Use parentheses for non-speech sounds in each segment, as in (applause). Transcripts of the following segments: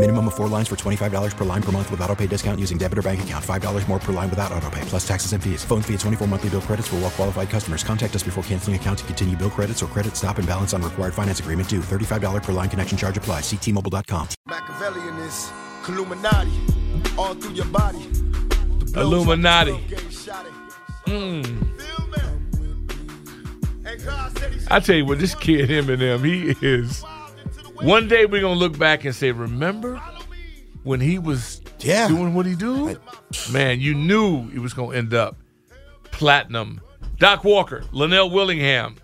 Minimum of four lines for $25 per line per month with auto pay discount using debit or bank account. $5 more per line without auto pay, plus taxes and fees. Phone fee at 24 monthly bill credits for well qualified customers. Contact us before canceling account to continue bill credits or credit stop and balance on required finance agreement due. $35 per line connection charge applies. Ctmobile.com. Machiavellian is Illuminati all through your body. Illuminati. Mm. I tell you what, this kid Eminem, he is. One day we're gonna look back and say, remember when he was Yeah. doing what he do? Man, you knew he was gonna end up platinum. Doc Walker, Linnell Willingham,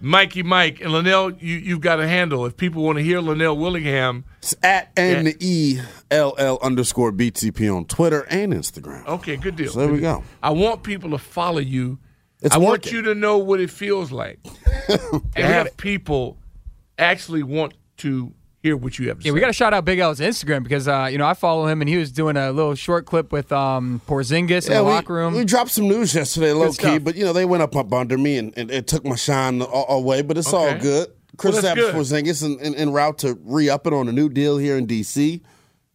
Mikey Mike, and Linnell, you you've got a handle. If people want to hear Linnell Willingham, It's at N E L L underscore BTP on Twitter and Instagram. okay, good deal. So there we deal. go. I want people to follow you. It's I want you to know what it feels like (laughs) to have people actually want to hear what you have to Yeah, say. we got to shout out Big L's Instagram because uh, you know I follow him and he was doing a little short clip with um, Porzingis in the we, locker room. we dropped some news yesterday, low key, stuff. but you know they went up up under me and, and it took my shine away. But it's all good. Chris Well, that's Apps good. Porzingis en, en, en route to re up it on a new deal here in DC.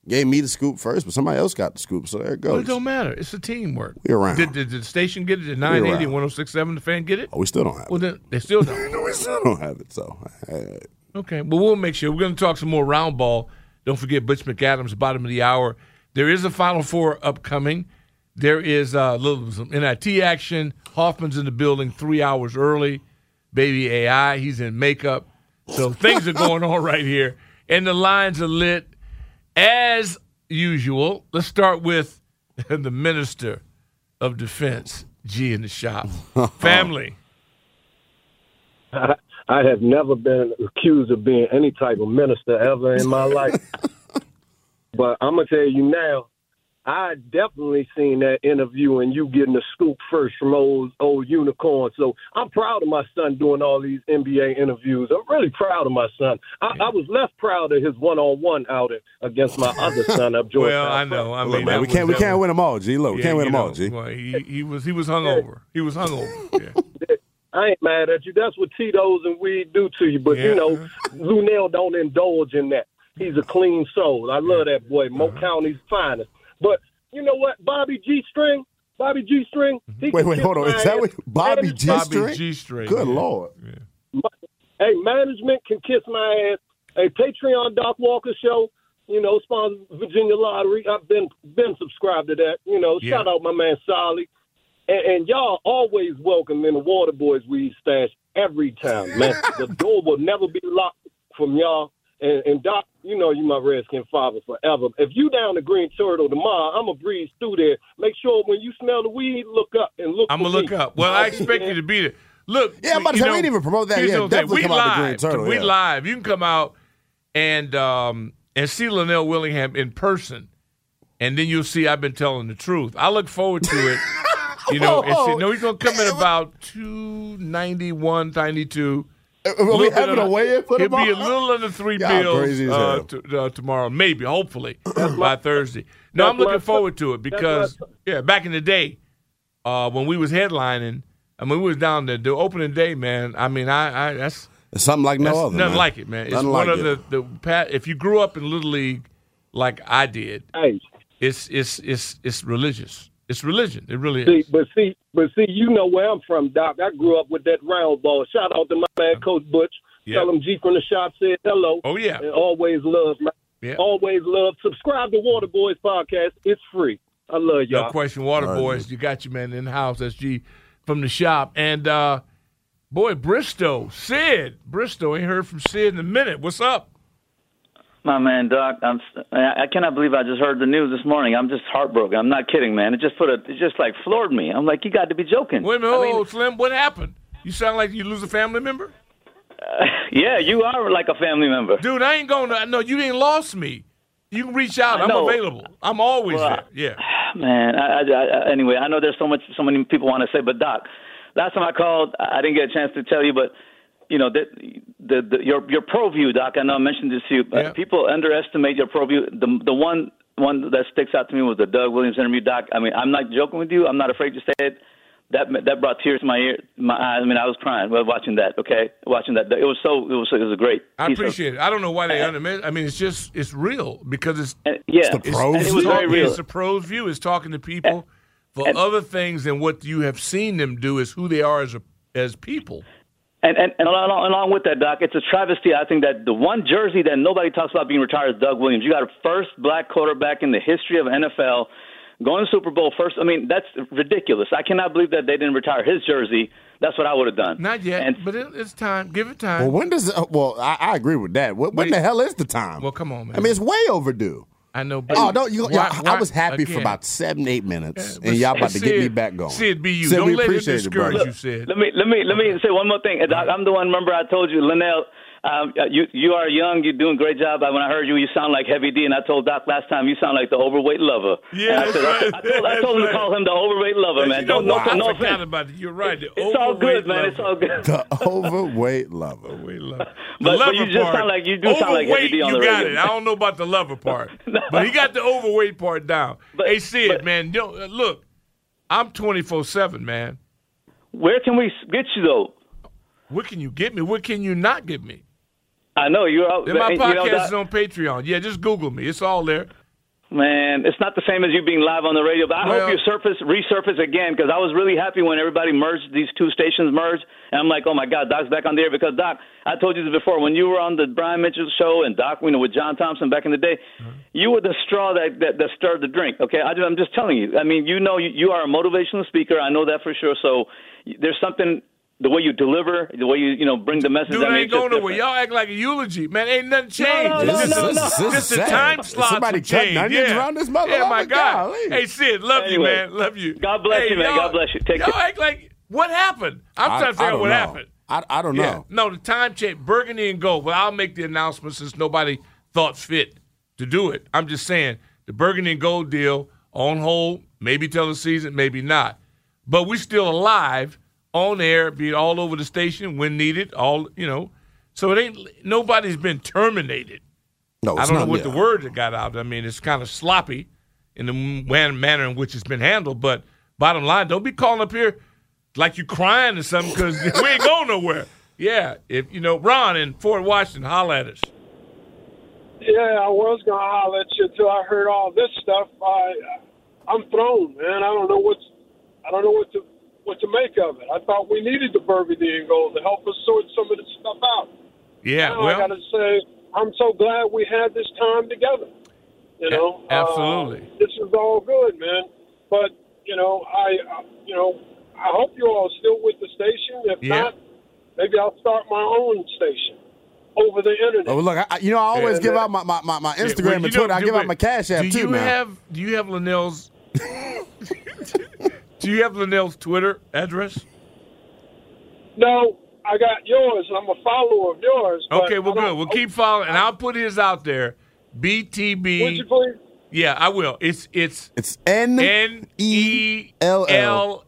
Gave me the scoop first, but somebody else got the scoop, so there it Well, goes. it don't matter. It's a teamwork. We around. Did, did, did the station get it? Did 980 around. and 1067 the fan get it? oh, we still don't have Well, it. then they still don't. (laughs) No, we still don't have it. So Okay, well, we'll make sure. We're going to talk some more round ball. Don't forget Butch McAdams, bottom of the hour. There is a Final Four upcoming. There is uh, a little some NIT action. Hoffman's in the building three hours early. Baby AI, he's in makeup. So things are going (laughs) on right here. And the lines are lit as usual. Let's start with (laughs) the Minister of Defense, G in the shop. (laughs) Family. I, I have never been accused of being any type of minister ever in my life. (laughs) but I'm gonna tell you now, I definitely seen that interview and you getting the scoop first from old old unicorn. So I'm proud of my son doing all these NBA interviews. I'm really proud of my son. I, I was less proud of his one on one outing against my other (laughs) son up Georgia. Well, I know. I look, mean, man, we can't we that can't was- win them all, G. Look, we can't win you them all, G. Well, he, he was he was hungover. He was hungover. Yeah. (laughs) I ain't mad at you. That's what Tito's and weed do to you. But Yeah. you know, Lunell don't indulge in that. He's a clean soul. I love that boy. Mo Uh-huh. County's finest. But you know what, Bobby G String, Bobby G String. Wait, wait, hold on. Is that what Bobby G Bobby string? G string. Good yeah. lord. Hey, management can kiss my ass. Hey, Patreon Doc Walker show. You know, sponsored Virginia Lottery. I've been been subscribed to that. You know, Yeah. shout out my man Solly. And, and y'all always welcome in the Water Boys Weed Stash every time, man. (laughs) the door will never be locked from y'all. And, and Doc, you know you my Redskin father forever. If you down the Green Turtle tomorrow, I'm going to breeze through there. Make sure when you smell the weed, look up and look I'ma look me. up. Well, I expect (laughs) you to be there. Look, Yeah, I'm about to you say, we didn't even promote that here's yet. thing. Definitely we come out the live. Green Turtle, we yeah. live. You can come out and um and see Linnell Willingham in person, and then you'll see I've been telling the truth. I look forward to it. (laughs) You know, and see, no, he's gonna come in (laughs) about two ninety one, ninety two. Are we Little bit having under- a weigh-in for He'll be a little under three Y'all bills uh, hell. to, uh, tomorrow, maybe, hopefully (clears throat) by Thursday. No, I'm looking forward to it because yeah, back in the day, uh, when we was headlining, I mean, we was down there the opening day, man. I mean, I, I that's It's something like no that's other. nothing man. like it, man. It's Nothing one like of it. the the pat. If you grew up in little league, like I did, Hey, it's it's it's it's religious. It's religion. It really See, is. but see, but see, you know where I'm from, Doc. I grew up with that round ball. Shout out to my man, Coach Butch. Yeah. Tell him G from the shop said hello. Oh yeah, And always love, man. yeah. Always love. Subscribe to Water Boys podcast. It's free. I love y'all. question, Water All right, Boys. You got you, man, in the house. That's G from the shop. And uh boy, Bristow, Sid. Bristow ain't heard from Sid in a minute. What's up? My man, Doc, I'm. I I cannot believe I just heard the news this morning. I'm just heartbroken. I'm not kidding, man. It just put a. It just like floored me. I'm like, you got to be joking. Wait a minute, oh, Slim, what happened? You sound like you lose a family member. (laughs) Yeah, you are like a family member. Dude, I ain't going to. No, you ain't lost me. You can reach out. I I'm available. I'm always Well, there. Yeah. (sighs) Man, I, I, I, anyway, I know there's so much, so many people want to say, but Doc, last time I called, I I didn't get a chance to tell you, but you know, the, the, the your your pro view, Doc. I know I mentioned this to you. But People underestimate your pro view. The the one one that sticks out to me was the Doug Williams interview, Doc. I mean, I'm not joking with you. I'm not afraid to say it. That that brought tears to my ear, my eyes. I mean, I was crying while watching that. Okay, watching that. It was so. It was. It was a great. I piece of- appreciate it. I don't know why they under. I mean, it's just it's real because it's yeah. it's, It's the pros it's It was talk- very real. It's the pros view. It's talking to people for other things than what you have seen them do. Is who they are as a, as people. And, and, and along, along with that, Doc, it's a travesty. I think that the one jersey that nobody talks about being retired is Doug Williams. You got a first black quarterback in the history of NFL going to Super Bowl first. I mean, that's ridiculous. I cannot believe that they didn't retire his jersey. That's what I would have done. Not yet, but it, it's time. Give it time. Well, when does? Uh, well, I, I agree with that. When, when the hell is the time? Well, come on, man. I mean, it's way overdue. I know. But Oh no! You, Why- y'all- I was happy for about seven, eight minutes, but and y'all about to get me Sid- back going. Sid, be you. Sid, Don't let it appreciate discourage brother. you, Sid. Let me let me let me say one more thing. Doc, I'm the one. Remember, I told you, Linnell. Um, you you are young. You're doing a great job. When I heard you, you sound like Heavy D, and I told Doc last time you sound like the overweight lover. Yeah, I, said, right. I, told, I told him to call him the overweight lover, man. You know Don't no, what? I no forgot offense. about it. You're right. The It's all good, overweight man. It's all good. The overweight lover. Overweight lover. (laughs) But- but lover you just part. sound like- you do sound like. Heavy D on you got radio. it. I don't know about the lover part, (laughs) but he got the overweight part down. But, hey, Sid, man, you know, uh, look, I'm 24 seven, man. Where can we get you though? Where can you get me? Where can you not get me? I know you're out. And my you know, podcast is on Patreon. Yeah, just Google me. It's all there. Man, it's not the same as you being live on the radio, but I Well- hope you surface, resurface again because I was really happy when everybody merged, these two stations merged, and I'm like, oh my God, Doc's back on the air because Doc, I told you this before when you were on the Brian Mitchell show and Doc, you know, with John Thompson back in the day, uh-huh. you were the straw that, that that stirred the drink. Okay, I, I'm just telling you. I mean, you know, you, you are a motivational speaker. I know that for sure. So there's something. The way you deliver, the way you you know bring the message. Dude, that I ain't going nowhere. Y'all act like a eulogy, man. Ain't nothing changed. no, no, It's just, no, it's no. just This is the time Is slots somebody have cutting changed. onions yeah. around this mother? Yeah, Oh, my my God. Hey, Sid, love you, man. Love you. God bless Hey, you, man. God bless you. Take y'all care. act like what happened? I'm I- trying to figure out what know. happened. I, I don't Yeah. know. No, the time change. Burgundy and gold. Well, I'll make the announcement since nobody thought fit to do it. I'm just saying the Burgundy and gold deal on hold, maybe till the season, maybe not. But we're still alive, on air, be it all over the station when needed. All you know. So it ain't nobody's been terminated. No, I don't know what yeah. the word that got out. I mean, it's kind of sloppy in the man- manner in which it's been handled. But bottom line, don't be calling up here like you're crying or something because (laughs) we ain't going nowhere. Yeah, if you know Ron in Fort Washington, holler at us. Yeah, I was gonna holler at you until I heard all this stuff. I, I'm thrown, man. I don't know what's, I don't know what to, what to make of it. I thought we needed the Burgundy and Gold to help us sort some of this stuff out. Yeah, now I gotta say, I'm so glad we had this time together. You know, absolutely. Uh, this is all good, man. But you know, I, uh, you know, I hope you all are still with the station. If Yeah. not, maybe I'll start my own station over the internet. Oh, look, I, you know, I always Yeah. give out my, my, my, my Yeah, Instagram well, and Twitter. I give out my Cash App do too, you man. Have, do you have Linnell's? Do you have Linnell's Twitter address? No, I got yours. I'm a follower of yours. Okay, well, I good. We'll keep following, and I'll put his out there. BTB. Would you please? Yeah, I will. It's it's it's N N E L L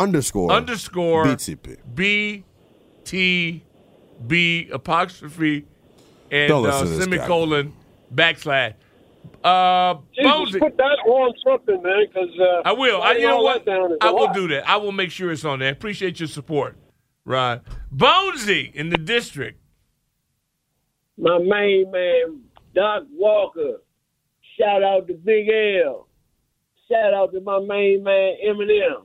underscore underscore BTP. B T B apostrophe and Don't uh, listen guy. semicolon backslash. Uh, Jesus, Bonesy. put that on something, man, because uh, I will. I, you know what? that down is a I will lot. do that. I will make sure it's on there. Appreciate your support, Ron. Bonesy in the district. my main man, Doc Walker. Shout out to Big L. Shout out to my main man, Eminem.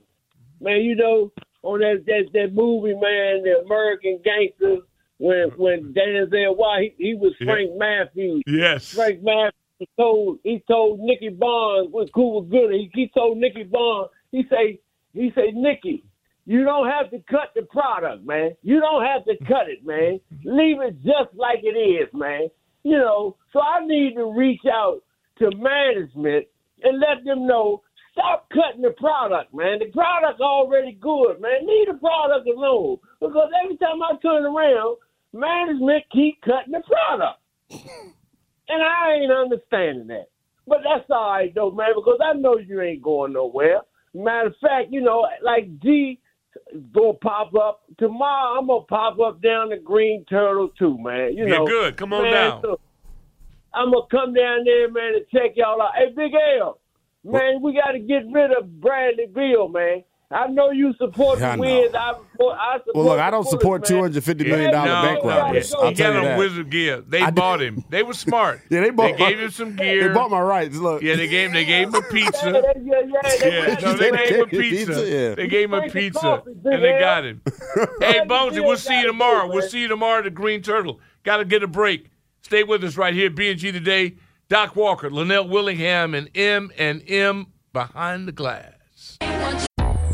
Man, you know, on that that, that movie, man, the American Gangster, when when Denzel White, he, he was Yeah. Frank Matthews. Yes. Frank Matthews told he told Nicky Barnes when cool was good. He, he told Nicky Barnes, he say he say Nicky, you don't have to cut the product, man. You don't have to cut it, man. Leave it just like it is, man. You know, so I need to reach out to management and let them know stop cutting the product, man. The product already good, man. Leave the product alone. Because every time I turn around, management keep cutting the product. (laughs) and I ain't understanding that. But that's all right though, man, because I know you ain't going nowhere. Matter of fact, you know, like G gonna pop up tomorrow. I'm gonna pop up down the Green Turtle too, man. You Yeah, know, good. Come on man, down. so I'm gonna come down there, man, and check y'all out. Hey, Big L, man, we got to get rid of Bradley Beal, man. I know you support Yeah, I the know. wins. I support. I support Well, look, I don't support two hundred fifty million dollar Yeah, bank no, robberies. I'll he tell got you on that. Wizard gear. They I did- bought him. They were smart. (laughs) Yeah, they bought. Him. They gave him some (laughs) gear. They bought my rights. Look. Yeah, they gave him. They gave him a pizza. Yeah, yeah, yeah. they Yeah, no, you, they gave him a Pizza, pizza. yeah. They gave him a pizza, coffee, Big and they got him. (laughs) hey, Bonesy, we'll see you tomorrow. We'll see you tomorrow at the Green Turtle. Got to get a break. Stay with us right here, B&G Today. Doc Walker, Linnell Willingham, and M and M behind the glass.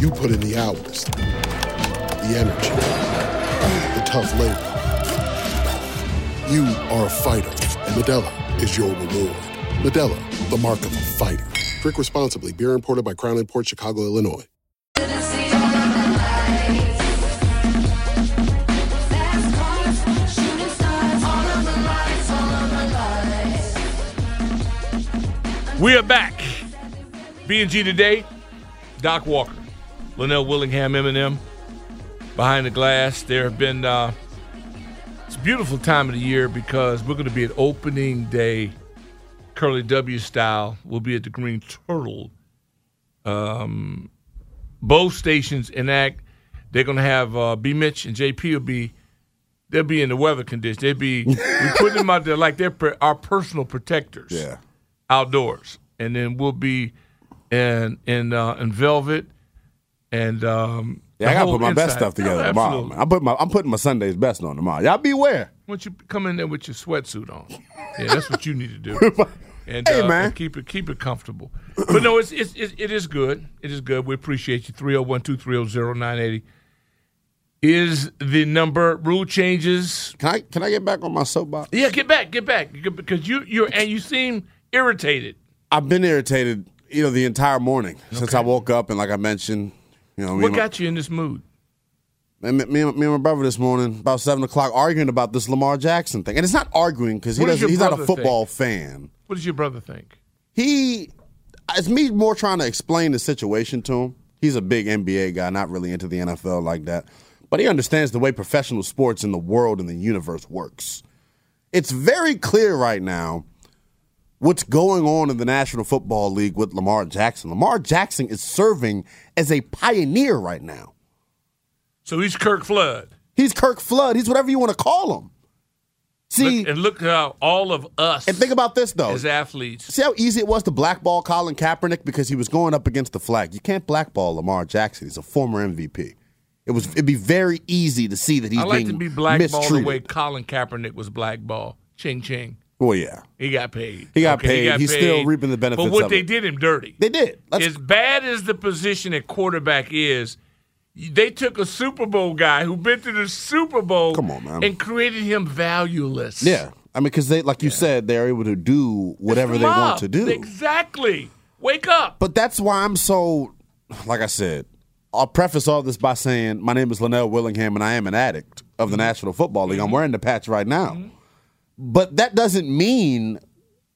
You put in the hours, the energy, the tough labor. You are a fighter, and Modelo is your reward. Modelo, the mark of a fighter. Drink responsibly. Beer imported by Crown Port Chicago, Illinois. We are back. B&G today. Doc Walker, Linnell Willingham, Eminem, behind the glass. There have been. Uh, it's a beautiful time of the year because we're going to be at opening day, Curly W style. We'll be at the Green Turtle. Um, both stations enact. They're going to have uh, B. Mitch and JP will be. They'll be in the weather conditions. They'll be. we put them out there like they're per, our personal protectors Yeah. outdoors, and then we'll be in in uh, in velvet and um. Yeah, I gotta put my best stuff together Oh, tomorrow. Man. I'm putting my I'm putting my Sunday's best on tomorrow. Y'all beware. Why don't you come in there with your sweatsuit on? Yeah, that's what you need to do. (laughs) And, Hey, uh, man. and keep it keep it comfortable. But no, it's, it's it, it is good. It is good. We appreciate you. 301-230-0980 is the number. Rule changes. Can I can I get back on my soapbox? Yeah, get back, get back, because you you're and you seem irritated. I've been irritated, you know, the entire morning since I woke up, and like I mentioned, you know, What and my- got you in this mood? Me, me, me and my brother this morning, about seven o'clock, arguing about this Lamar Jackson thing, and it's not arguing because he does He's not a football fan. What does your brother think? He, it's me more trying to explain the situation to him. He's a big NBA guy, not really into the NFL like that, but he understands the way professional sports in the world and the universe works. It's very clear right now what's going on in the National Football League with Lamar Jackson. Lamar Jackson is serving as a pioneer right now. So he's Curt Flood. He's Curt Flood. He's whatever you want to call him. See, Look- and look how all of us and think about this though. as athletes. See how easy it was to blackball Colin Kaepernick because he was going up against the flag. You can't blackball Lamar Jackson. He's a former MVP. It was it'd be very easy to see that he's I like being to be blackballed mistreated. the way Colin Kaepernick was blackballed. Ching ching. Well, yeah, He got paid. He got paid. He's still reaping the benefits But what they it. did him dirty. they did. Let's- as bad as the position at quarterback is, they took a Super Bowl guy who been to the Super Bowl Come on, man. and created him valueless. yeah, I mean, because they, like you said, they're able to do whatever they want to do. Exactly. Wake up. But that's why I'm so, like I said, I'll preface all this by saying my name is Linnell Willingham and I am an addict of the Mm-hmm. National Football League. I'm wearing the patch right now. But that doesn't mean,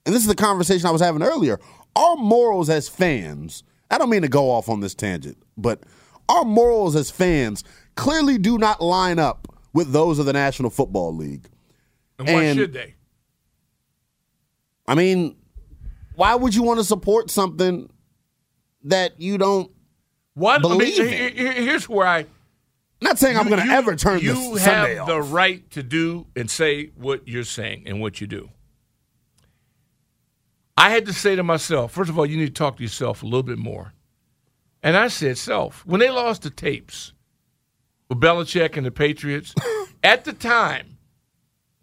and this is the conversation I was having earlier, our morals as fans, I don't mean to go off on this tangent, but our morals as fans clearly do not line up with those of the National Football League. And why And- should they? I mean, why would you want to support something that you don't What? I mean, believe in? here's where I. Not saying I'm going to ever turn You this have off. the right to do and say what you're saying and what you do. I had to say to myself, first of all, you need to talk to yourself a little bit more. And I said, self, when they lost the tapes with Belichick and the Patriots, (laughs) at the time,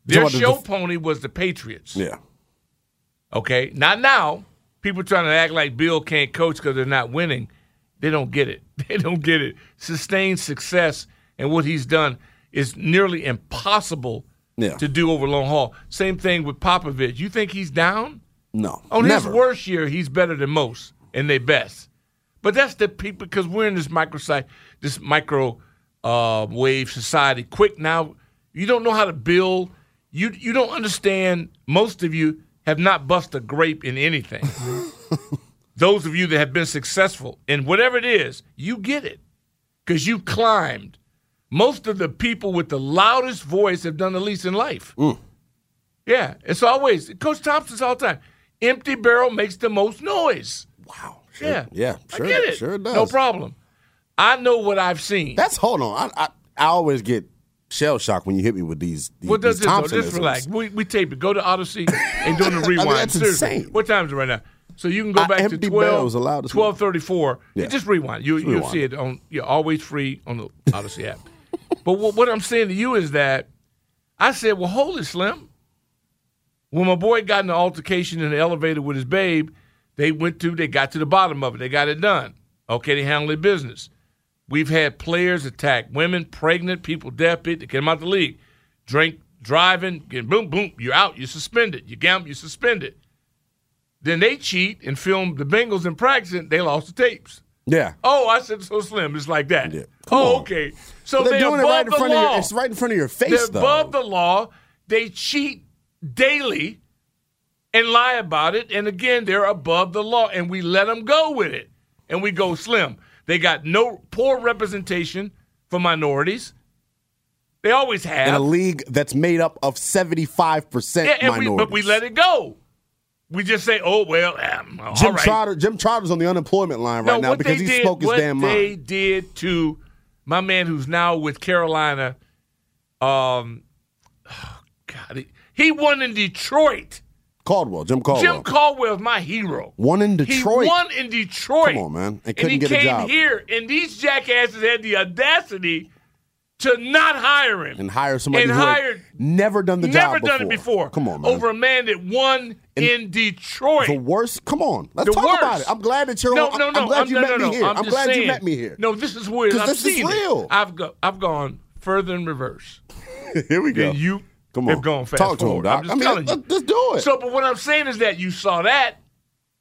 their show def- pony was the Patriots. Yeah. Okay, not now. People trying to act like Bill can't coach because they're not winning. They don't get it. (laughs) They don't get it. Sustained success and what he's done is nearly impossible Yeah. to do over long haul. Same thing with Popovich. You think he's down? No. On never. his worst year, he's better than most and they best. But that's the people because we're in this micro this micro uh, wave society. Quick now, you don't know how to build. You you don't understand. Most of you have not bust a grape in anything. (laughs) Those of you that have been successful in whatever it is, you get it because you climbed. Most of the people with the loudest voice have done the least in life. Yeah, it's always Coach Thompson's all the time. Empty barrel makes the most noise. Wow. yeah, Yeah, sure, I get it. sure it does. No problem. I know what I've seen. That's hold on. I, I I always get shell shocked when you hit me with these. these Well, these just, just, Thompson just relax. We, we tape it. Go to Audacy and do the (laughs) I mean, rewind. that's Seriously. insane. What time is it right now? So you can go Uh, back to empty 12, barrels allowed to- 1234. Yeah. Just rewind. You, Just You'll see it on. You're always free on the Audacy app. (laughs) But what, what I'm saying to you is that I said, well, hold it, Slim. When my boy got in an altercation in the elevator with his babe, they went to, they got to the bottom of it. They got it done. Okay, they handled their business. We've had players attack women, pregnant, people, deaf, people that came out the league. Drink, driving, get boom, boom, you're out, you're suspended. You gamble, you're suspended. Then they cheat and film the Bengals in practice, and they lost the tapes. Yeah. Oh, I said so slim. It's like that. Oh, Come oh, on. okay. So But they're they're doing it above right in the front of law. your. It's right in front of your face, They're though. above the law. They cheat daily and lie about it. And again, they're above the law, and we let them go with it. And we go slim. They got no poor representation for minorities. They always have. in a league that's made up of seventy five percent yeah, and we, minorities. but we let it go. We just say, "Oh well, um, Jim right. Trotter. Jim Trotter's on the unemployment line right no, now because he did, spoke his damn mind. what they did to my man who's now with Carolina. Um, (sighs) God, he, he won in Detroit. Caldwell, Jim Caldwell. Jim Caldwell's my hero. Won in Detroit. He won in Detroit. Come on, man. And And, he get a came here, and these jackasses had the audacity to not hire him and hire somebody and who hired never done the never job done it before. Come on, man. Over a man that won in Detroit. the worst. Come on, let's The talk worst. about it. I'm glad that you're. No, on, no, no. I'm glad I'm- you no, met no, me no. here. I'm I'm, glad saying. you met me here. No, this is weird. I've this is it. real. I've go, I've gone further in reverse. (laughs) here we go. You Come on, have gone fast Talk to him, forward. Doc. I'm just I mean, telling let- you. let's do it. So, but what I'm saying is that you saw that.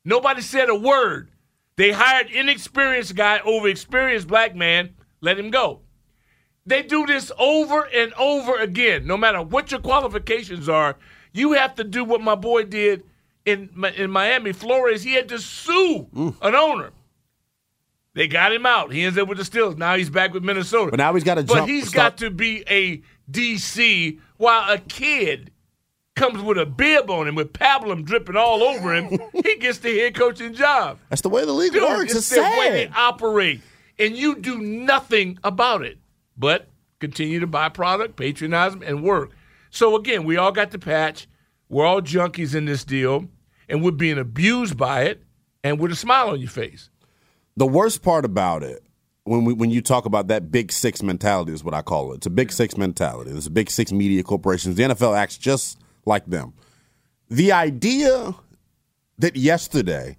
Nobody said a word. They hired inexperienced guy over experienced black man. Let him go. They do this over and over again. No matter what your qualifications are, you have to do what my boy did in in Miami, Flores. He had to sue Mm. an owner. They got him out. He ends up with the Steelers. Now he's back with Minnesota. But now he's gotta But jump- he's start- got to be a DC while a kid comes with a bib on him with pablum dripping all over him. (laughs) he gets the head coaching job. That's the way the league Dude, works. it's It's the way they operate, and you do nothing about it but continue to buy product, patronize them, and work. So again, we all got the patch. We're all junkies in this deal, and we're being abused by it, and with a smile on your face. The worst part about it, when we when you talk about that big six mentality, is what I call it. It's a big six mentality. There's a big six media corporations. The NFL acts just like them. The idea that yesterday,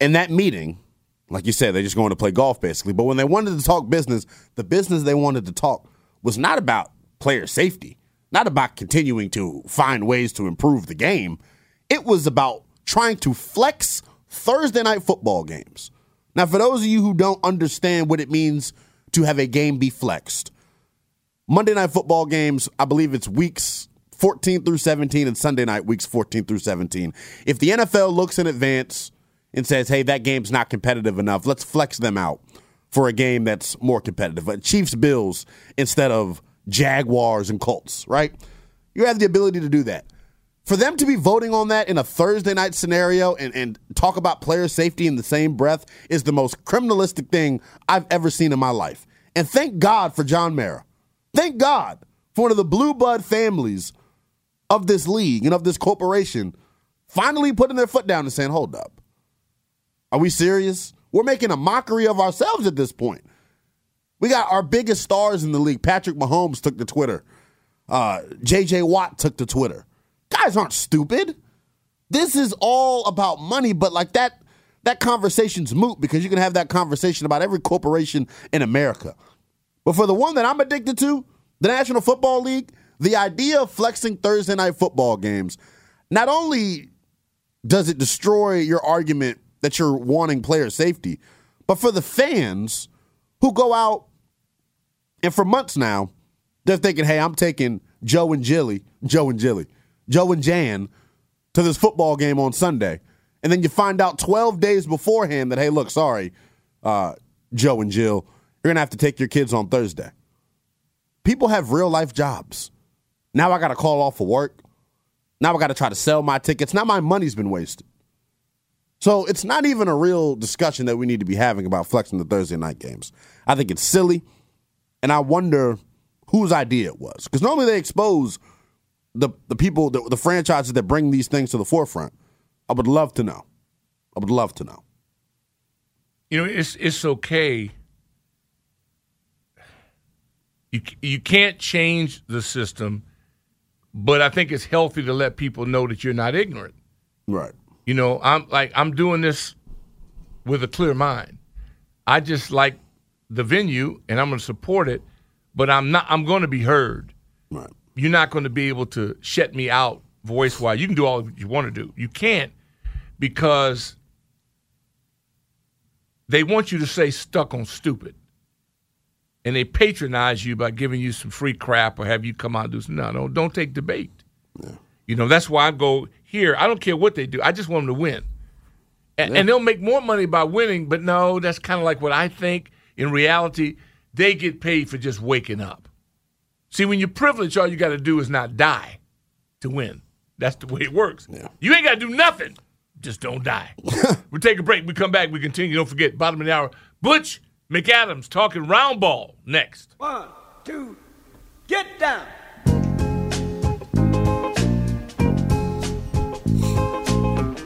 in that meeting, like you said, they're just going to play golf basically. But when they wanted to talk business, the business they wanted to talk was not about player safety. not about continuing to find ways to improve the game. It was about trying to flex Thursday night football games. Now, for those of you who don't understand what it means to have a game be flexed, Monday night football games, I believe it's weeks 14 through 17, and Sunday night, weeks 14 through 17. If the NFL looks in advance and says, hey, that game's not competitive enough, let's flex them out for a game that's more competitive. But Chiefs Bills instead of Jaguars and Colts, right? You have the ability to do that. For them to be voting on that in a Thursday night scenario and, and talk about player safety in the same breath is the most criminalistic thing I've ever seen in my life. And thank God for John Mara. Thank God for one of the blue blood families of this league and of this corporation finally putting their foot down and saying, hold up. Are we serious? We're making a mockery of ourselves at this point. We got our biggest stars in the league. Patrick Mahomes took to Twitter. Uh, JJ Watt took to Twitter. Guys aren't stupid. This is all about money, but like that that conversation's moot because you can have that conversation about every corporation in America. But for the one that I'm addicted to, the National Football League, the idea of flexing Thursday night football games, not only does it destroy your argument that you're wanting player safety, but for the fans who go out and for months now, they're thinking, hey, I'm taking Joe and Jilly, Joe and Jilly, Joe and Jan to this football game on Sunday. And then you find out 12 days beforehand that, hey, look, sorry, uh, Joe and Jill, you're going to have to take your kids on Thursday. People have real life jobs. Now I got to call off for work. Now I got to try to sell my tickets. Now my money's been wasted. So it's not even a real discussion that we need to be having about flexing the Thursday night games. I think it's silly. And I wonder whose idea it was. Because normally they expose the, the people, the, the franchises that bring these things to the forefront. I would love to know. I would love to know. You know, it's it's okay. You you can't change the system, but I think it's healthy to let people know that you're not ignorant. Right. You know, I'm like I'm doing this with a clear mind. I just like the venue and I'm going to support it, but I'm not I'm going to be heard. Right. You're not going to be able to shut me out voice wise. You can do all you want to do. You can't because they want you to say stuck on stupid. And they patronize you by giving you some free crap or have you come out and do some. No, no, don't take debate. Yeah. You know, that's why I go here. I don't care what they do. I just want them to win. And, yeah. and they'll make more money by winning, but no, that's kind of like what I think. In reality, they get paid for just waking up. See, when you're privileged, all you got to do is not die to win. That's the way it works. Yeah. You ain't got to do nothing. Just don't die. (laughs) we'll take a break. We come back. We continue. Don't forget, bottom of the hour, Butch McAdams talking round ball next. One, two, get down.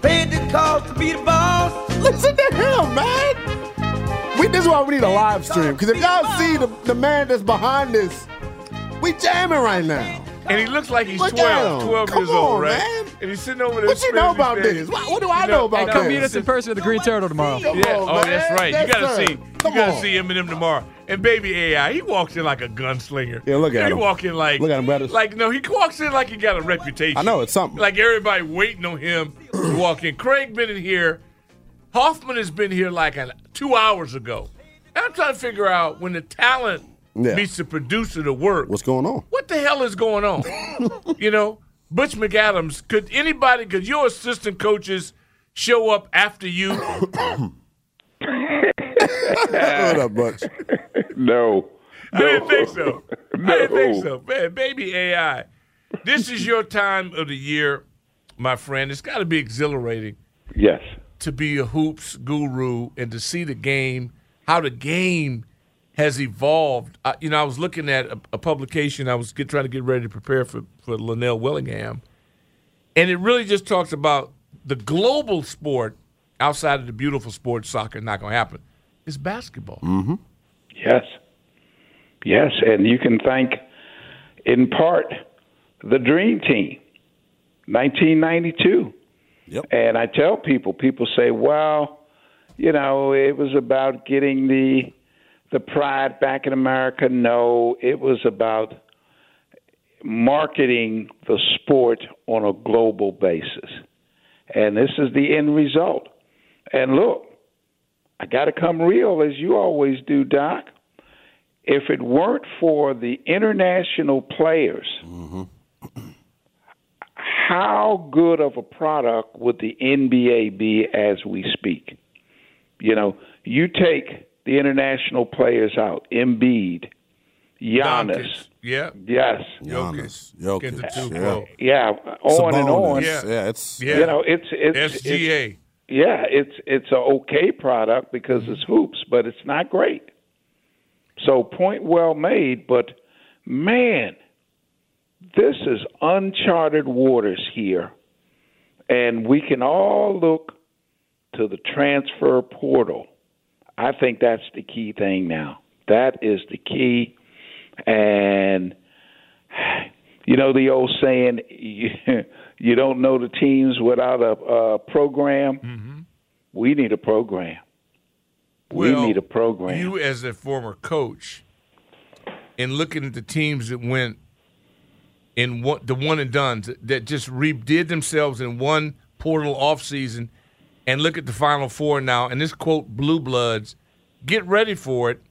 Paid the cost to be the boss. Listen to him, man. We, this is why we need a live stream. Because if y'all see the, the man that's behind this, we jamming right now. And he looks like he's Look 12, 12 Come years old, right? man. And he's sitting over there. What do you know about this? What, what do I You know about And this? come meet us in person at the Green Turtle tomorrow. Come Yeah, on, oh, that's right. Yes, you gotta sir. see, Come you gotta on. see Eminem tomorrow. And baby AI, he walks in like a gunslinger. Yeah, look at him. he him. walk in like, Look at him, brothers. Like no, he walks in like he got a reputation. I know, it's something. Like everybody waiting on him to (clears throat) walk in. Craig been in here. Hoffman has been here like an, two hours ago. And I'm trying to figure out when the talent Yeah. meets the producer to work. What's going on? What the hell is going on? (laughs) you know, Butch McAdams. Could anybody? Could your assistant coaches show up after you? (coughs) what up, Butch? No. I didn't think so. (laughs) I didn't think so. Man, baby AI. This is your time of the year, my friend. It's got to be exhilarating Yes. to be a hoops guru and to see the game, how the game has evolved. I, you know, I was looking at a, a publication. I was get, trying to get ready to prepare for for Linnell Willingham, and it really just talks about the global sport outside of the beautiful sport soccer. Not going to happen. Is basketball. Mm-hmm. Yes. Yes, and you can thank, in part, the Dream Team, 1992. Yep. And I tell people, people say, "Well, you know, it was about getting the the pride back in America." No, it was about marketing the sport on a global basis. And this is the end result. And look, I got to come real as you always do, Doc. If it weren't for the international players, mm-hmm. (clears throat) how good of a product would the NBA be as we speak? You know, you take the international players out, Embiid, Giannis. Yeah. Yes. Giannis, Get the Jokic, yeah. pro. Yeah, on and on. Sabonis. Yeah, it's Yeah. You know, it's it's SGA. It's, yeah, it's it's a okay product because it's hoops, but it's not great. So point well made, but man, this is uncharted waters here, and we can all look to the transfer portal. I think that's the key thing now. That is the key, and you know the old saying, you, (laughs) you don't know the teams without a, a program. Mm-hmm. We need a program. Well, we need a program. You, as a former coach, and looking at the teams that went in one, the one and dones that just redid themselves in one portal off season, and look at the Final Four now, and this quote blue bloods, get ready for it,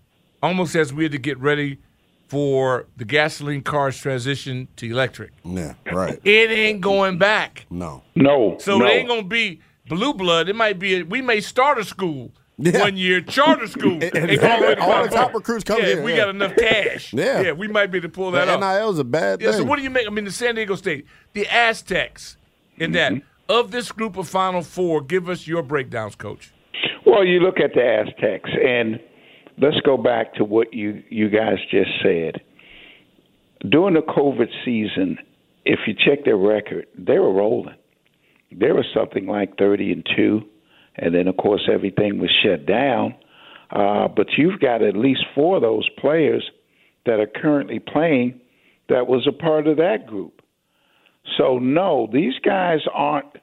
almost as we had to get ready for the gasoline cars transition to electric. Yeah, right. It ain't going back. No. No. So no. it ain't gonna be blue blood. It might be. A, we may start a school one year, charter school, (laughs) And- and and all the all the top Four. recruits come yeah, here, If we yeah. got enough cash, (laughs) Yeah. yeah, we might be able to pull that The off. NIL is a bad Yeah. So thing. what do you make? I mean, the San Diego State, the Aztecs, in that mm-hmm. Of this group of Final Four. Give us your breakdowns, Coach. Well, you look at the Aztecs, and let's go back to what you you guys just said. During the COVID season, if you check their record, they were rolling. They were something like thirty and two, and then of course everything was shut down. Uh, but you've got at least four of those players that are currently playing that was a part of that group. So no, these guys aren't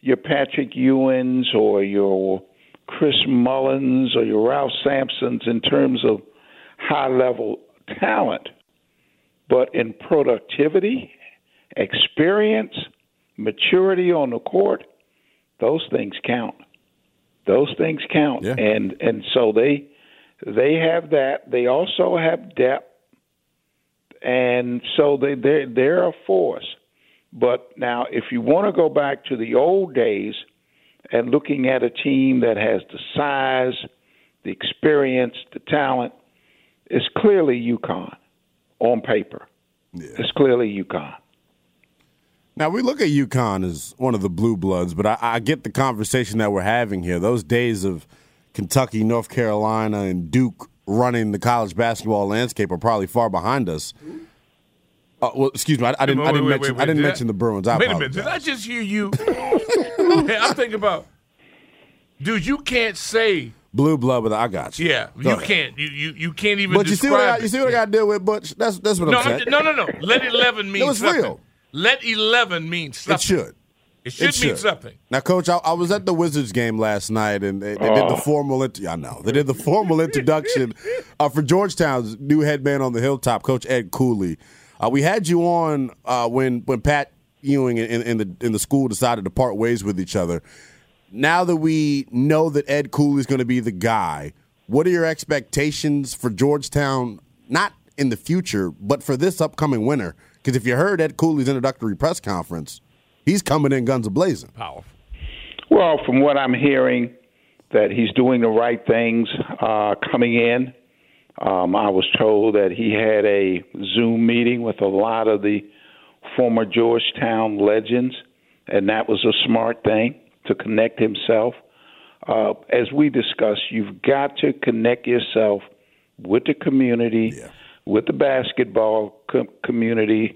your Patrick Ewings or your Chris Mullins or your Ralph Sampsons in terms of high level talent, but in productivity, experience, maturity on the court, those things count. Those things count, and and so they they have that. They also have depth, and so they they they're a force. But now, if you want to go back to the old days and looking at a team that has the size, the experience, the talent, it's clearly UConn on paper. It's clearly UConn. Now we look at UConn as one of the blue bloods, but I, I get the conversation that we're having here. Those days of Kentucky, North Carolina, and Duke running the college basketball landscape are probably far behind us. Uh, well, excuse me, I, I didn't. I Wait, didn't wait, mention. wait, I didn't did mention the Bruins. I Wait a minute. Did I just hear you? (laughs) I'm thinking about, dude. You can't say. Blue blood, but I got you. Yeah, Go you ahead. can't. You, you you can't even. But you see what I, you see what I got to deal with, Butch. That's that's what no, I'm saying. no, no, no. Let (laughs) eleven mean No, it's something. real. Let eleven mean something. It should. It should mean something. Now, Coach, I, I was at the Wizards game last night, and they, they did the Oh. formal. Int- I know they did the formal introduction uh, for Georgetown's new head man on the hilltop, Coach Ed Cooley. Uh, we had you on uh, when when Pat Ewing in, in the in the school decided to part ways with each other. Now that we know that Ed Cooley is going to be the guy, what are your expectations for Georgetown? Not in the future, but for this upcoming winter. Because if you heard Ed Cooley's introductory press conference, he's coming in guns a blazing. Powerful. Well, from what I'm hearing, that he's doing the right things uh, coming in. Um, I was told that he had a Zoom meeting with a lot of the former Georgetown legends, and that was a smart thing to connect himself. Uh, as we discussed, you've got to connect yourself with the community, with the basketball co- community,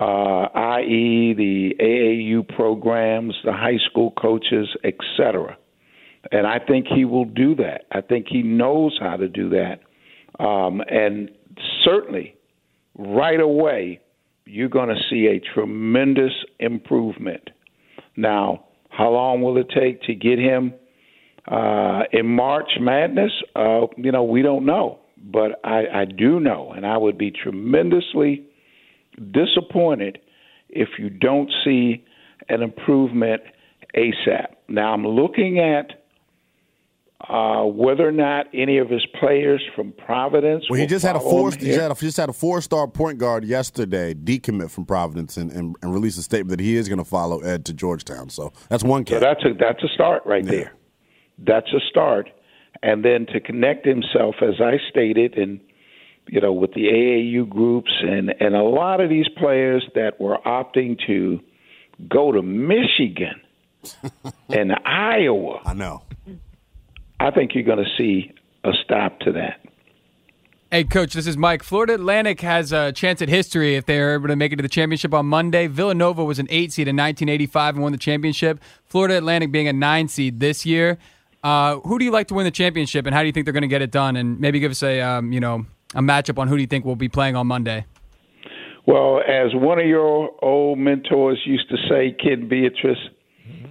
uh, i.e., the AAU programs, the high school coaches, etc. And I think he will do that. I think he knows how to do that. Um, and certainly, right away, you're going to see a tremendous improvement. Now, how long will it take to get him uh, in March Madness? Uh, you know, we don't know. But I, I do know, and I would be tremendously disappointed if you don't see an improvement ASAP. Now I'm looking at uh, whether or not any of his players from Providence. Well, he just had a four. He just had a, just had a four-star point guard yesterday, decommit from Providence, and, and, and release a statement that he is going to follow Ed to Georgetown. So that's one So that's a that's a start right there. That's a start, and then to connect himself, as I stated, and you know, with the AAU groups and and a lot of these players that were opting to go to Michigan (laughs) and Iowa. I know. I think you're going to see a stop to that. Hey, coach, this is Mike. Florida Atlantic has a chance at history if they're able to make it to the championship on Monday. Villanova was an eight seed in 1985 and won the championship. Florida Atlantic being a nine seed this year. Uh, who do you like to win the championship, and how do you think they're going to get it done? And maybe give us a um, you know a matchup on who do you think will be playing on Monday. Well, as one of your old mentors used to say, Kid Beatrice,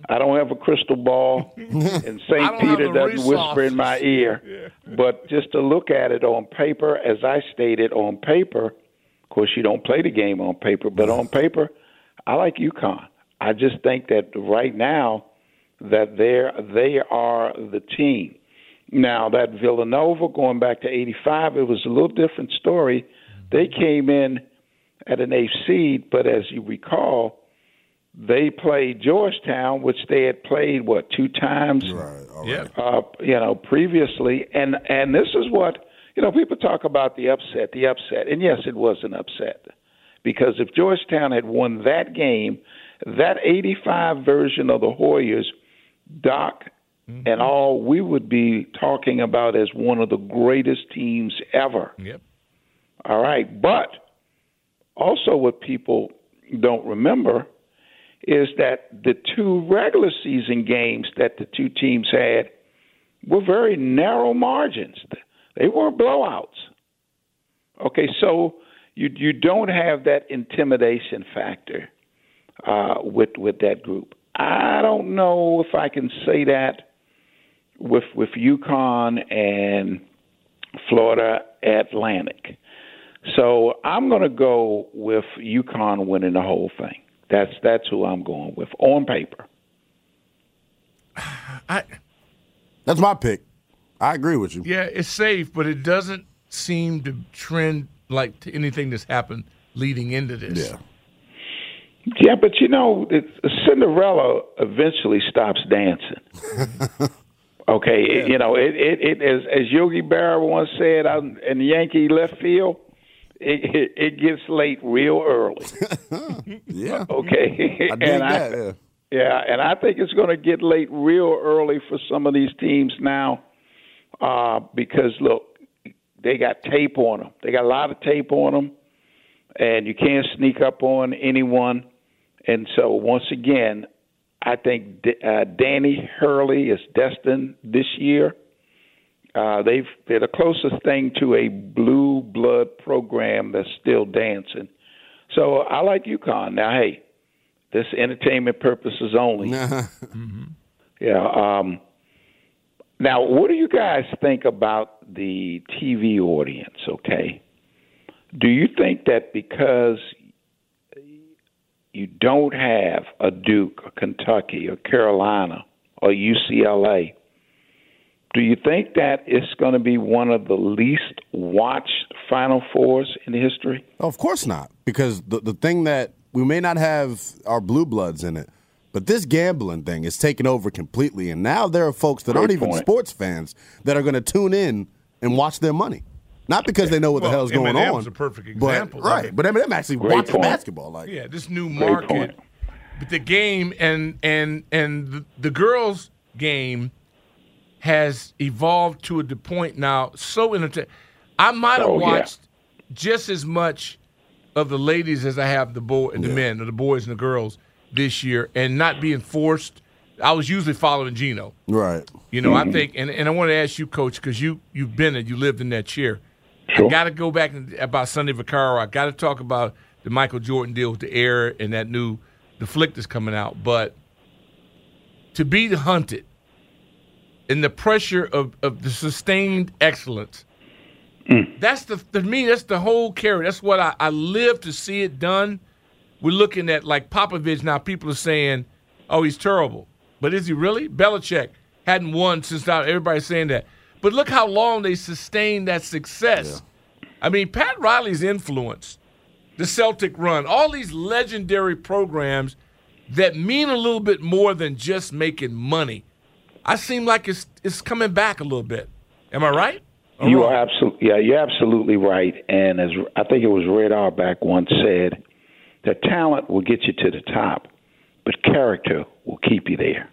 I don't have a crystal ball, (laughs) and St. Peter doesn't whisper in my ear. (laughs) But just to look at it on paper, as I stated, on paper, of course, you don't play the game on paper, but on paper, I like UConn. I just think that right now that they're they are the team. Now that Villanova going back to '85, it was a little different story. They came in at an eighth seed, but as you recall, they played Georgetown, which they had played what two times, Yeah. uh, you know, previously, and and this is what you know. People talk about the upset, the upset, and yes, it was an upset because if Georgetown had won that game, that '85 version of the Hoyas, Doc and all, we would be talking about as one of the greatest teams ever. Yep. All right. But also, what people don't remember is that the two regular season games that the two teams had were very narrow margins. They weren't blowouts. Okay, so you you don't have that intimidation factor uh, with with that group. I don't know if I can say that with with UConn and Florida Atlantic. So I'm going to go with UConn winning the whole thing. That's that's who I'm going with on paper. (sighs) I, That's my pick. I agree with you. yeah, it's safe, but it doesn't seem to trend like to anything that's happened leading into this. Yeah. Yeah, but you know, Cinderella eventually stops dancing. (laughs) okay, you know, it, it, it as, as Yogi Berra once said out in Yankee left field, it, it, it gets late real early. (laughs) yeah. Okay. I and that, I, yeah. yeah, and I think it's going to get late real early for some of these teams now, uh, because look, they got tape on them. They got a lot of tape on them, and you can't sneak up on anyone. And so, once again, I think D- uh, Danny Hurley is destined this year. Uh, they've they're the closest thing to a blue blood program that's still dancing. So I like UConn. Now, hey, this entertainment purposes only. (laughs) Yeah. Um, now, what do you guys think about the TV audience? Okay, do you think that because you don't have a Duke, or Kentucky, or Carolina, or UCLA, do you think that it's going to be one of the least watched Final Fours in history? Oh, of course not, because the the thing that we may not have our blue bloods in it, but this gambling thing is taking over completely, and now there are folks that Great aren't even sports fans that are going to tune in and watch their money, not because they know what the Well, hell's going Eminem's on. a perfect but- example of right? it. But Eminem actually Great watches point. basketball. Like, yeah, this new market, but the game and and and the, the girls' game has evolved to a the point now so entertaining. I might have Oh, yeah. watched just as much of the ladies as I have the boy and the men, or the boys and the girls this year, and not being forced. I was usually following Gino. right? You know, I mm-hmm. think, and, and I want to ask you, Coach, because you you've been it, you lived in that chair. Sure. I got to go back and, about Sonny Vaccaro. I got to talk about the Michael Jordan deal with the air and that new the flick that's coming out. But to be hunted and the pressure of, of the sustained excellence mm. That's the to me. That's the whole carry. That's what I, I live to see it done. We're looking at like Popovich now. People are saying, "Oh, he's terrible," but is he really? Belichick hadn't won since now. Everybody's saying that, but look how long they sustained that success. I mean, Pat Riley's influence, the Celtic run, all these legendary programs that mean a little bit more than just making money. I seem like it's it's coming back a little bit. Am I right? Or You wrong? are absolutely yeah, you're absolutely right. And as I think it was Red Auerbach once said, that talent will get you to the top, but character will keep you there.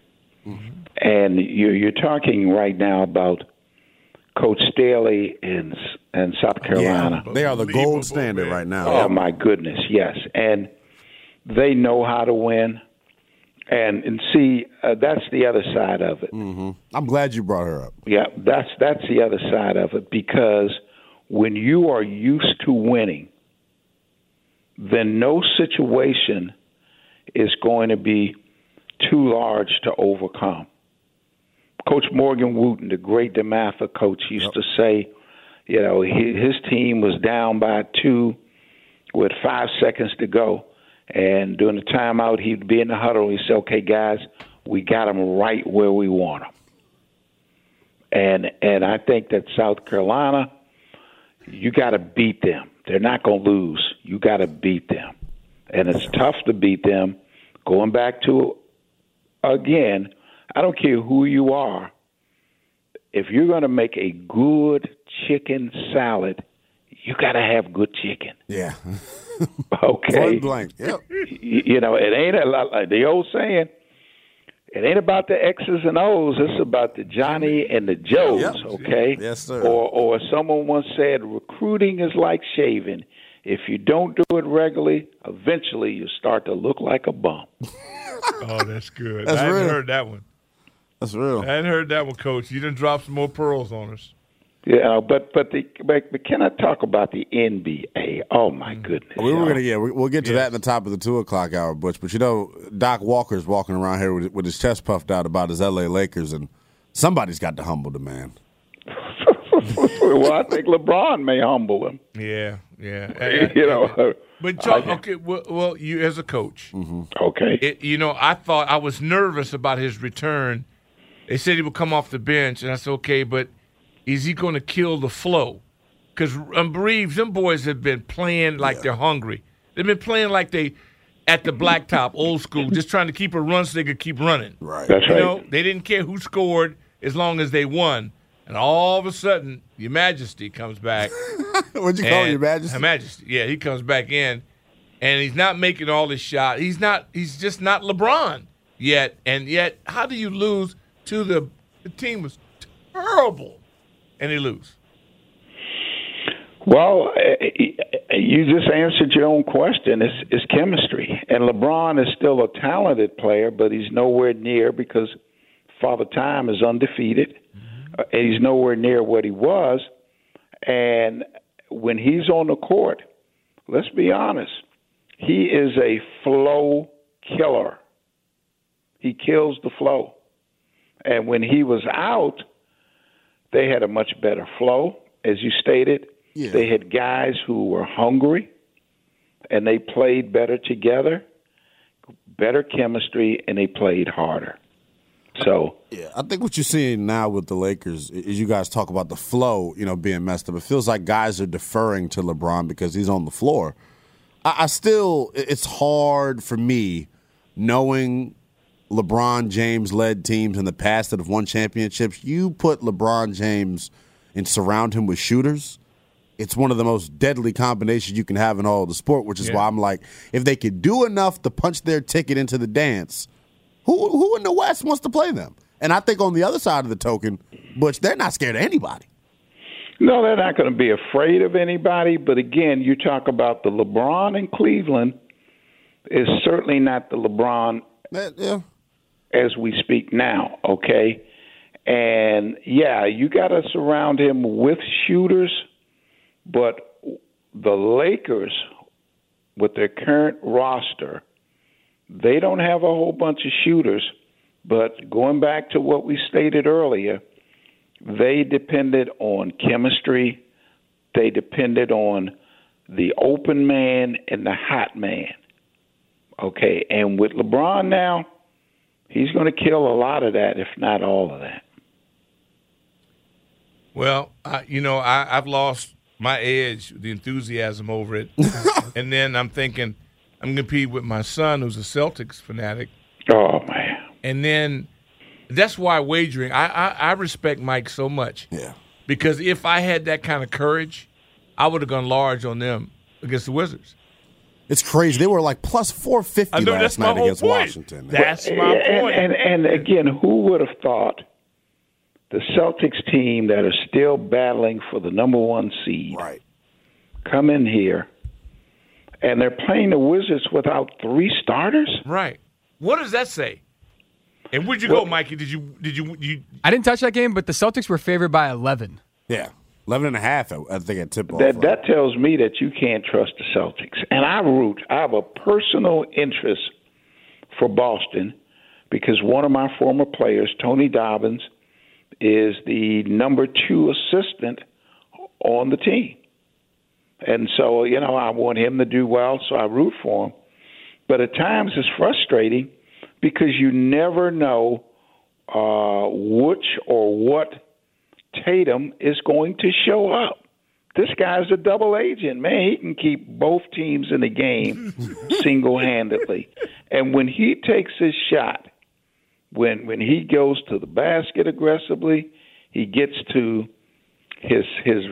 Mm-hmm. And you're you're talking right now about Coach Staley in in South Carolina. Yeah, they are the gold standard right now. Oh my goodness, yes, and they know how to win. And and see, uh, that's the other side of it. hmm I'm glad you brought her up. Yeah, that's that's the other side of it because when you are used to winning, then no situation is going to be too large to overcome. Coach Morgan Wootten, the great DeMatha coach, used to say, you know, he, his team was down by two with five seconds to go. And during the timeout, he'd be in the huddle. He'd say, okay, guys, we got them right where we want them. And, and I think that South Carolina, you got to beat them. They're not going to lose. You got to beat them. And it's tough to beat them. Going back to, again, I don't care who you are. If you're going to make a good chicken salad, you got to have good chicken. Yeah. (laughs) Okay. Point blank. Yep. (laughs) You you know, it ain't a lot like the old saying. It ain't about the X's and O's. It's about the Johnny and the Joes. Yep. Okay. Yes, sir. Or, or someone once said, recruiting is like shaving. If you don't do it regularly, eventually you start to look like a bum. (laughs) Oh, that's good. That's I hadn't heard that one. That's real. I hadn't heard that one, Coach. You done dropped some more pearls on us. Yeah, uh, but but the but, but can I talk about the NBA? Oh my mm. goodness! We were gonna, yeah, we- we'll get to that in the top of the two o'clock hour, Butch. But you know, Doc Walker's walking around here with, with his chest puffed out about his L.A. Lakers, and somebody's got to humble the man. (laughs) well, I think LeBron may humble him. Yeah, yeah. (laughs) You know, uh, But Joe, okay, well, well, you as a coach, mm-hmm. okay. it, you know, I thought I was nervous about his return. They said he would come off the bench, and I said, okay, but is he going to kill the flow? Because um, Reaves, them boys have been playing like they're hungry. They've been playing like they at the blacktop, (laughs) old school, just trying to keep a run so they could keep running. Right. That's you right. know, they didn't care who scored as long as they won. And all of a sudden, Your Majesty comes back. (laughs) What'd you call And- Your Majesty? Her Majesty. Yeah, he comes back in, and he's not making all his shots. He's not. He's just not LeBron yet. And yet, how do you lose to the the team was terrible, and they lose? Well, eh, eh, you just answered your own question. It's, it's chemistry. And LeBron is still a talented player, but he's nowhere near because Father Time is undefeated. Uh, and he's nowhere near what he was. And when he's on the court, let's be honest, he is a flow killer. He kills the flow. And when he was out, they had a much better flow, as you stated. Yeah. They had guys who were hungry and they played better together, better chemistry, and they played harder. So, Yeah, I think what you're seeing now with the Lakers is you guys talk about the flow, you know, being messed up. It feels like guys are deferring to LeBron because he's on the floor. I, I still, it's hard for me knowing LeBron James led teams in the past that have won championships. You put LeBron James and surround him with shooters. It's one of the most deadly combinations you can have in all of the sport, which is Yeah. why I'm like, if they could do enough to punch their ticket into the dance, who who in the West wants to play them? And I think on the other side of the token, Butch, they're not scared of anybody. no, they're not going to be afraid of anybody. But again, you talk about the LeBron in Cleveland is certainly not the LeBron yeah. As we speak now, okay? And yeah, you got to surround him with shooters, but the Lakers, with their current roster, they don't have a whole bunch of shooters. But going back to what we stated earlier, they depended on chemistry they depended on the open man and the hot man. Okay, and with LeBron now, he's going to kill a lot of that, if not all of that. Well, I, you know, I, I've lost my edge, the enthusiasm over it, (laughs) and then I'm thinking I'm going to compete with my son, who's a Celtics fanatic. Oh man! And then that's why wagering. I, I, I respect Mike so much. Yeah. Because if I had that kind of courage, I would have gone large on them against the Wizards. It's crazy. They were like plus four fifty I know, last night against point. Washington. That's my and, point. And, and again, who would have thought the Celtics team that are still battling for the number one seed right. come in here and they're playing the Wizards without three starters? Right. What does that say? And where'd you go, Mikey? Did you did you you I didn't touch that game, but the Celtics were favored by 11. Yeah. 11 and a half, I I think, at tip off. That that tells me that you can't trust the Celtics. And I root. I have a personal interest for Boston because one of my former players, Tony Dobbins, is the number two assistant on the team. And so, you know, I want him to do well, so I root for him. But at times it's frustrating because you never know uh, which or what Tatum is going to show up. This guy's a double agent, man. He can keep both teams in the game (laughs) single handedly. And when he takes his shot, when when he goes to the basket aggressively, he gets to his his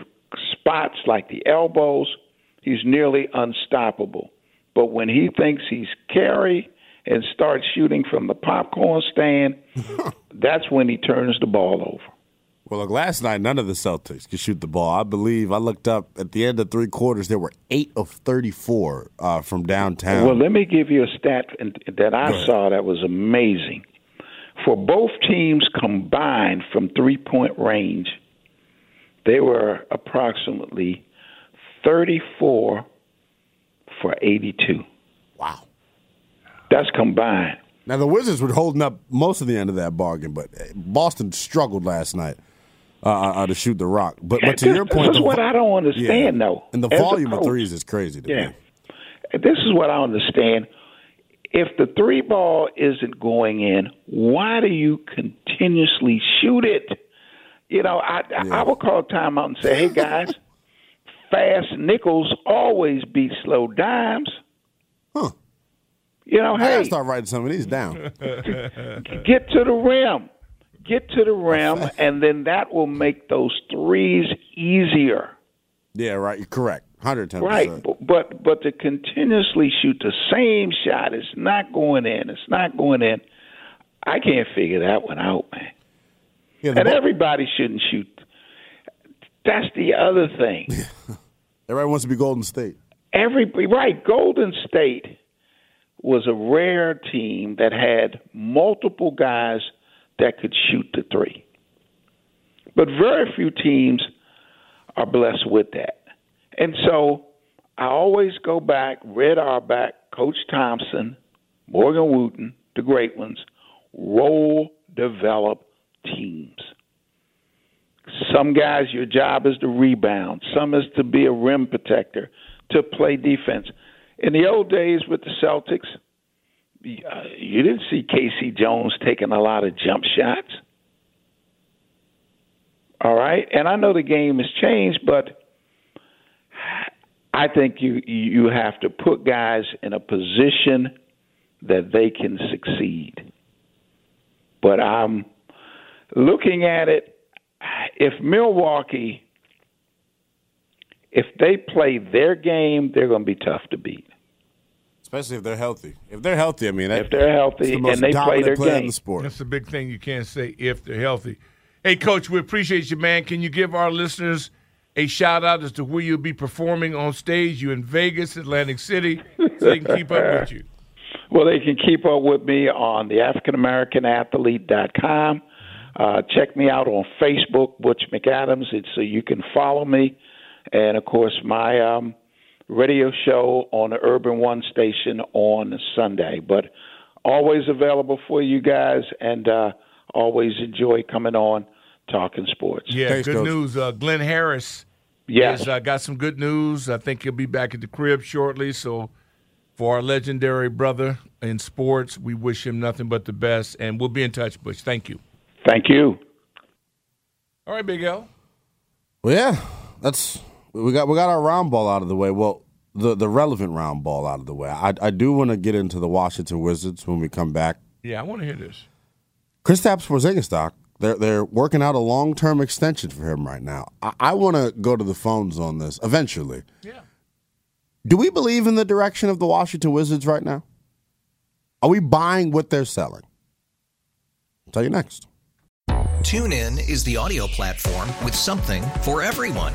spots like the elbows, he's nearly unstoppable. But when he thinks he's carry and starts shooting from the popcorn stand, (laughs) that's when he turns the ball over. Well, look, last night, none of the Celtics could shoot the ball. I believe I looked up at the end of three quarters, there were eight of 34 uh, from downtown. Well, let me give you a stat that I saw that was amazing. For both teams combined from three point range, they were approximately 34 for 82. Wow. That's combined. Now, the Wizards were holding up most of the end of that bargain, but Boston struggled last night uh, uh, to shoot the rock. But, but to This- your this point, is what I don't understand, yeah. though, And the as volume of threes is crazy to Yeah. me. This is what I understand. If the three ball isn't going in, why do you continuously shoot it? You know, I I would call timeout and say, "Hey guys, fast nickels always beat slow dimes." Huh. You know, I gotta hey, start writing some of these down. (laughs) get to the rim, get to the rim, (laughs) and then that will make those threes easier. yeah, right. You're correct. 110%. Right, but, but but to continuously shoot the same shot, it's not going in. It's not going in. I can't figure that one out, man. Yeah, and ball- everybody shouldn't shoot. That's the other thing. (laughs) Everybody wants to be Golden State. Every right, Golden State was a rare team that had multiple guys that could shoot the three. But very few teams are blessed with that. And so I always go back, Red Auerbach, Coach Thompson, Morgan Wootten, the great ones, role develop teams. Some guys, your job is to rebound. Some is to be a rim protector, to play defense. In the old days with the Celtics, you didn't see K.C. Jones taking a lot of jump shots. All right, and I know the game has changed, but I think you you have to put guys in a position that they can succeed. But I'm looking at it. If Milwaukee, if they play their game, they're going to be tough to beat. Especially if they're healthy. If they're healthy, I mean, that, If they're healthy the and most they play their player in game. the sport. That's the big thing you can't say if they're healthy. Hey, Coach, we appreciate you, man. Can you give our listeners a shout out as to where you'll be performing on stage? You in Vegas, Atlantic City, so they can keep up with you. (laughs) Well, they can keep up with me on the AfricanAmericanAthlete.com. Uh, check me out on Facebook, Butch McAdams, it's so you can follow me. And of course, my um, radio show on the Urban One station on Sunday. But always available for you guys, and uh, always enjoy coming on talking sports. Yeah, good news. Uh, Glenn Harris Yes. He's uh, got some good news. I think he'll be back at the crib shortly. So, for our legendary brother in sports, we wish him nothing but the best. And we'll be in touch, Butch. Thank you. Thank you. All right, Big L. Well, yeah, that's we got we got our round ball out of the way. Well, the the relevant round ball out of the way. I I do want to get into the Washington Wizards when we come back. Yeah, I want to hear this. Kristaps Porzingis, doc. They're they're working out a long term extension for him right now. I, I want to go to the phones on this eventually. Yeah. Do we believe in the direction of the Washington Wizards right now? Are we buying what they're selling? I'll tell you next. Tune in is the audio platform with something for everyone.